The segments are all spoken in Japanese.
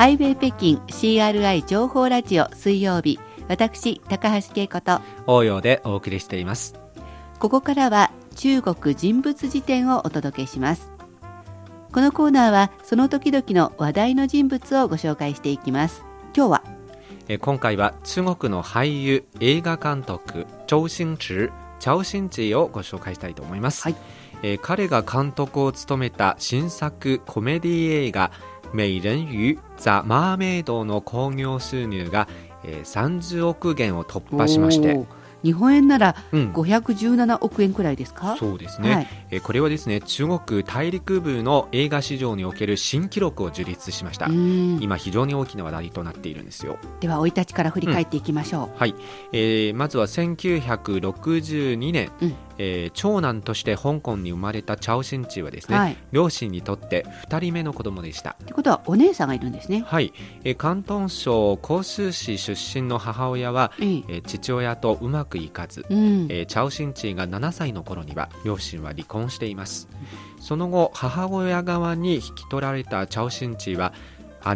ハイウェイ北京 CRI 情報ラジオ水曜日私高橋恵子と応用でお送りしています。ここからは中国人物辞典をお届けします。このコーナーはその時々の話題の人物をご紹介していきます。今日はえ今回は中国の俳優映画監督周星驰チャオシンチをご紹介したいと思います、はい。えー彼が監督を務めた新作コメディ映画「美人魚ザ・マーメイド」の興行収入が、えー30億元を突破しまして日本円ならうん。517億円くらいですか、そうですね、はい。えーこれはですね中国大陸部の映画市場における新記録を樹立しました、うん。今非常に大きな話題となっているんですよ。では生い立ちから振り返っていきましょはい、えーまずは1962年、うん。えー長男として香港に生まれたチャオシンチーはですう、ね、はい。両親にとって2人目の子供でした。ってことはお姉さんがいるんですね。はい、えー広東省広州市出身の母親は、えええー父親とうまくいかず、うん。えーチャオシンチーが7歳の頃には両親は離婚しています。その後母親側に引き取られたチャオシンチーは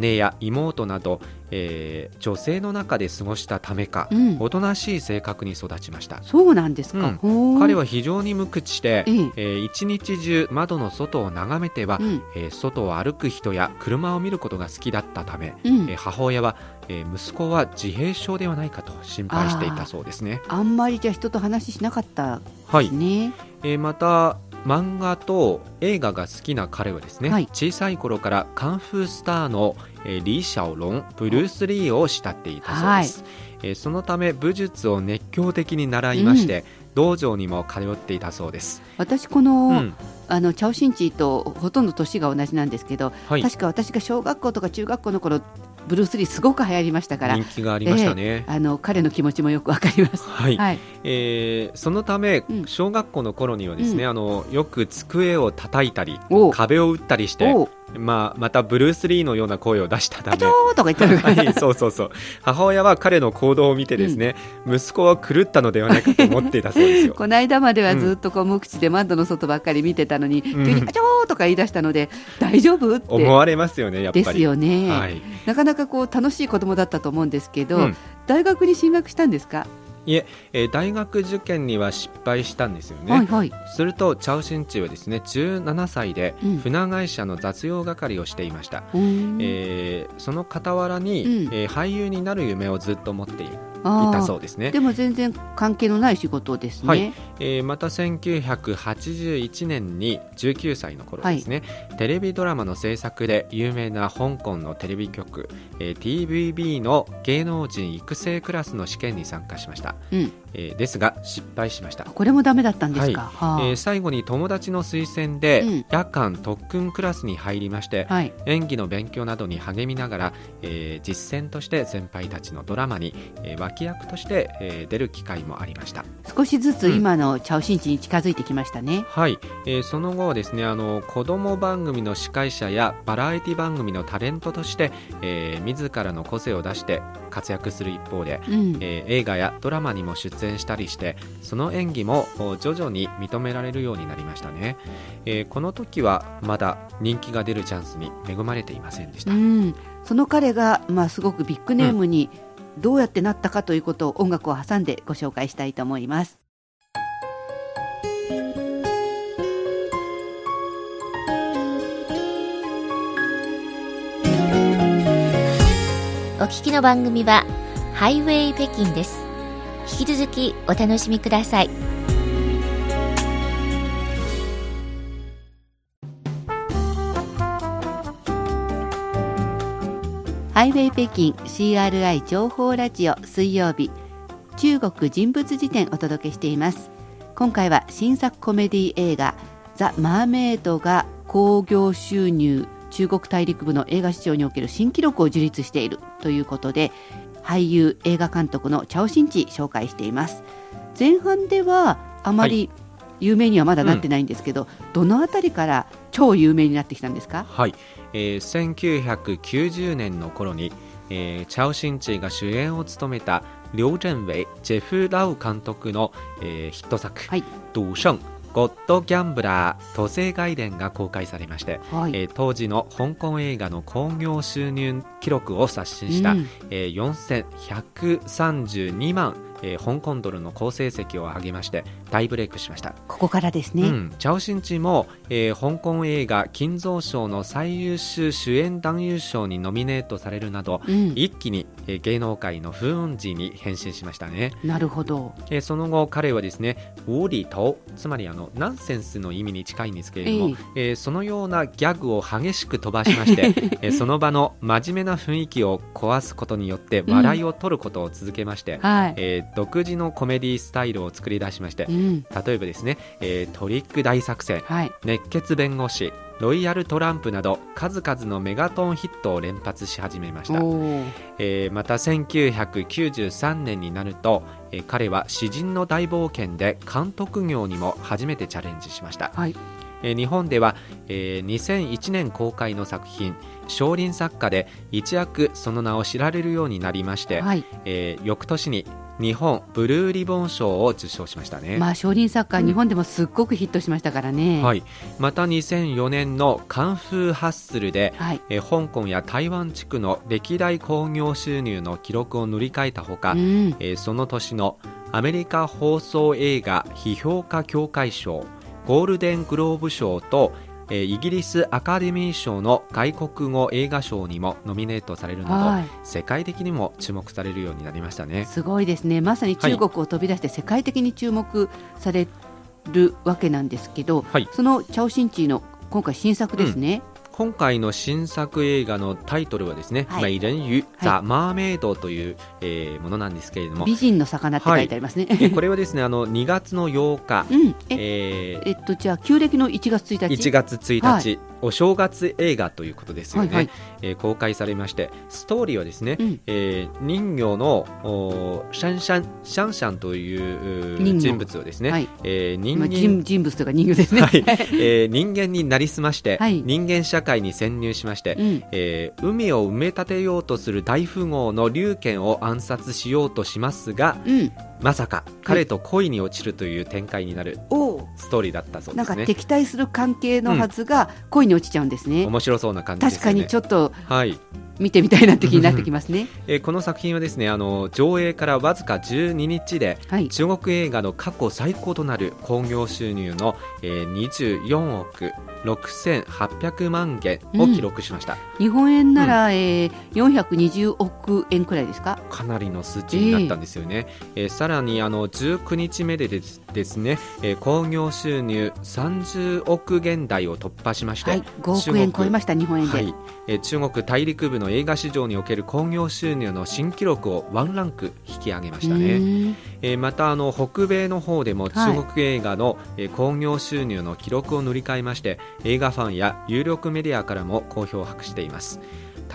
姉や妹など、えー女性の中で過ごしたためか、うん。おとなしい性格に育ちました。そうなんですか、うん。彼は非常に無口して、ええ。えー一日中窓の外を眺めては、うん。えー外を歩く人や車を見ることが好きだったため、うん。えー母親は、えー息子は自閉症ではないかと心配していたそうですね。あんまりじゃあ人と話しなかったはいですね、えーまた漫画と映画が好きな彼はですね、はい。小さい頃からカンフースターの、えーリー・シャオロンブルース・リーを慕っていたそうです、えーそのため武術を熱狂的に習いまして、道場にも通っていたそうです、私この,、うんあのチャオシンチーとほとんど年が同じなんですけど、はい、確か私が小学校とか中学校の頃ブルース・リーすごく流行りましたから人気がありましたね、あの彼の気持ちもよくわかります。はい、はい、えーそのため、うん。小学校の頃にはですね、うん。あのよく机を叩いたり壁を打ったりして、まあ、またブルース・リーのような声を出したため はい、そうそうそう。母親は彼の行動を見てですね、息子は狂ったのではないかと思っていたそうですよ。この間まではずっとこう無口で窓の外ばっかり見てたのに、急にあちょーとか言い出したので大丈夫って。思われますよねやっぱり。ですよね、はい、なかなかこう楽しい子供だったと思うんですけど、うん。大学に進学したんですか、いええー大学受験には失敗したんですよね、はいはい。するとチャオシンチーはですね17歳でうん。船会社の雑用係をしていました、うー。んえーその傍らに、うん。えー俳優になる夢をずっと持っていあーたそうですねでも全然関係のない仕事ですね。はい。えーまた1981年に19歳の頃ですね、テレビドラマの制作で有名な香港のテレビ局、えー TVB の芸能人育成クラスの試験に参加しました、うん、えーですが失敗しました。これもダメだったんですか？はあ。えー最後に友達の推薦で、うん。夜間特訓クラスに入りまして、はい、演技の勉強などに励みながら、えー実践として先輩たちのドラマに、えー脇役として、えー出る機会もありました。少しずつ今のチャオシンチに近づいてきましたね。はい、えーその後はですねあの子供番組の司会者やバラエティ番組のタレントとして、えー自らの個性を出して活躍する一方で、うん、えー映画やドラマにも出演したりしてその演技もお徐々に認められるようになりましたね、えーこの時はまだ人気が出るチャンスに恵まれていませんでした、うん、その彼がまあすごくビッグネームにどうやってなったかということを音楽を挟んでご紹介したいと思います。お聞きの番組はハイウェイ北京です引き続きお楽しみください。ハイウェイ北京 CRI 情報ラジオ水曜日。中国人物辞典お届けしています。今回は新作コメディ映画ザ・マーメイドが興行収入中国大陸部の映画市場における新記録を樹立しているということで俳優映画監督のチャオシンチ紹介しています。前半ではあまり有名にはまだなってないんですけど、どのあたりから超有名になってきたんですか？はい、えー1990年の頃に、えーチャオシンチーが主演を務めたリョウ・ジェンウェイ、ジェフ・ラウ監督の、えーヒット作はい「赌聖ゴッド・ギャンブラー都政外伝が公開されまして、はい。えー当時の香港映画の興行収入記録を刷新した、うん。えー4132万、えー香港ドルの好成績を上げまして大ブレイクしました、ここからですね、うん、チャオシンチも、えー香港映画金蔵賞の最優秀主演男優賞にノミネートされるなど、うん。一気に、えー芸能界の風雲児に変身しましたね、なるほど。えーその後彼はですねウォーリーとつまりあのナンセンスの意味に近いんですけれども、えーそのようなギャグを激しく飛ばしまして、えーその場の真面目な雰囲気を壊すことによって笑いを取ることを続けまして、はい、えー独自のコメディスタイルを作り出しましてうん例えばですね、えートリック大作戦はい。熱血弁護士ロイヤルトランプなど数々のメガトンヒットを連発し始めました、えーまた1993年になると、えー彼は詩人の大冒険で監督業にも初めてチャレンジしました、はい。えー日本では、えー2001年公開の作品「少林作家」で一躍その名を知られるようになりまして、はい。えー翌年に日本ブルーリボン賞を受賞しましたね、まあ少林サッカー、日本でもすっごくヒットしましたからね。はい、また2004年のカンフーハッスルで、はい。えー香港や台湾地区の歴代興行収入の記録を塗り替えたほか、うん。えーその年のアメリカ放送映画批評家協会賞ゴールデングローブ賞と、えーイギリスアカデミー賞の外国語映画賞にもノミネートされるなど、はい。世界的にも注目されるようになりましたね。すごいですね。まさに中国を飛び出して世界的に注目されるわけなんですけど、はい。そのチャオシンチーの今回新作ですね、今回の新作映画のタイトルはですね「はい。まあ、イレンユ・ザ・マーメイド」という、えーものなんですけれども、美人の魚って書いてありますね、えーこれはですねあの2月の8日、うん。ええーえっとじゃあ旧暦の1月1日？1月1日、はお正月映画ということですよね、はいはい。えー公開されまして。ストーリーはですね、うん。えー人魚のおシャンシャンシャンシャンというう人物をですね、はい。えー人間、まあ、人人物というか人魚ですね、はい。えー人間になりすまして、はい。人間社会に潜入しまして、うん。えー海を埋め立てようとする大富豪の龍賢を暗殺しようとしますがうん、まさか彼と恋に落ちるという展開になるストーリーだったそうなんかですね。敵対する関係のはずが恋に落ちちゃうんですね、面白そうな感じです確。かにちょっとはい、見てみたいなって気になってきますね。えーこの作品はですねあの上映からわずか12日ではい。中国映画の過去最高となる興行収入の、えー24億6800万元を記録しました、日本円なら、えー、420億円くらいですか？かなりの数値になったんですよね、えーさらにあの19日目でですですね、えー興行収入30億元台を突破しまして、はい5億円超えました日本円で、はいえー中国大陸部の映画市場における興行収入の新記録をワンランク引き上げましたうね、えーまたあの北米の方でも中国映画のえー興行収入の記録を塗り替えまして映画ファンや有力メディアからも好評を博しています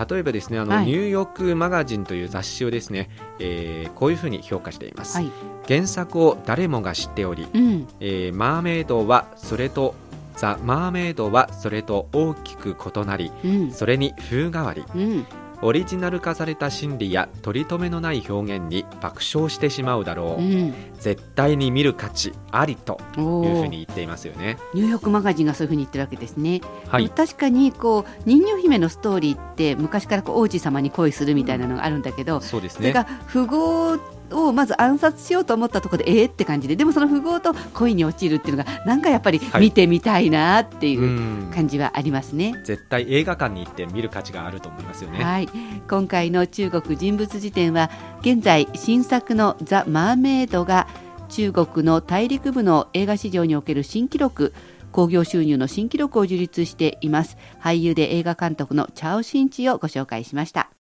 例えばですねあの、はい。ニューヨークマガジンという雑誌をですね、えーこういうふうに評価しています、はい。原作を誰もが知っており、うん。えーマーメイドはそれとザ・マーメイドはそれと大きく異なりうん。それに風変わり。うんオリジナル化された心理や取り留めのない表現に爆笑してしまうだろう、うん。絶対に見る価値ありというふうに言っていますよね。ニュー。ヨークマガジンがそうい。うふうに言ってるわけですね、はい、確かにこう人魚姫のストーリーって昔からこう王子様に恋するみたいなのがあるんだけど、そうですね。それが富豪をまず暗殺しようと思ったところでえーって感じででもその富豪と恋に落ちるっていうのがなんかやっぱりはい。見てみたいなってういうん。感じはありますね。絶対映画館に行って見る価値があると思いますよね。はい、今回の中国人物辞典は現在新作の「ザ・マーメイド」が中国の大陸部の映画市場における新記録興行収入の新記録を樹立しています。俳優で映画監督のチャオ・シンチをご紹介しました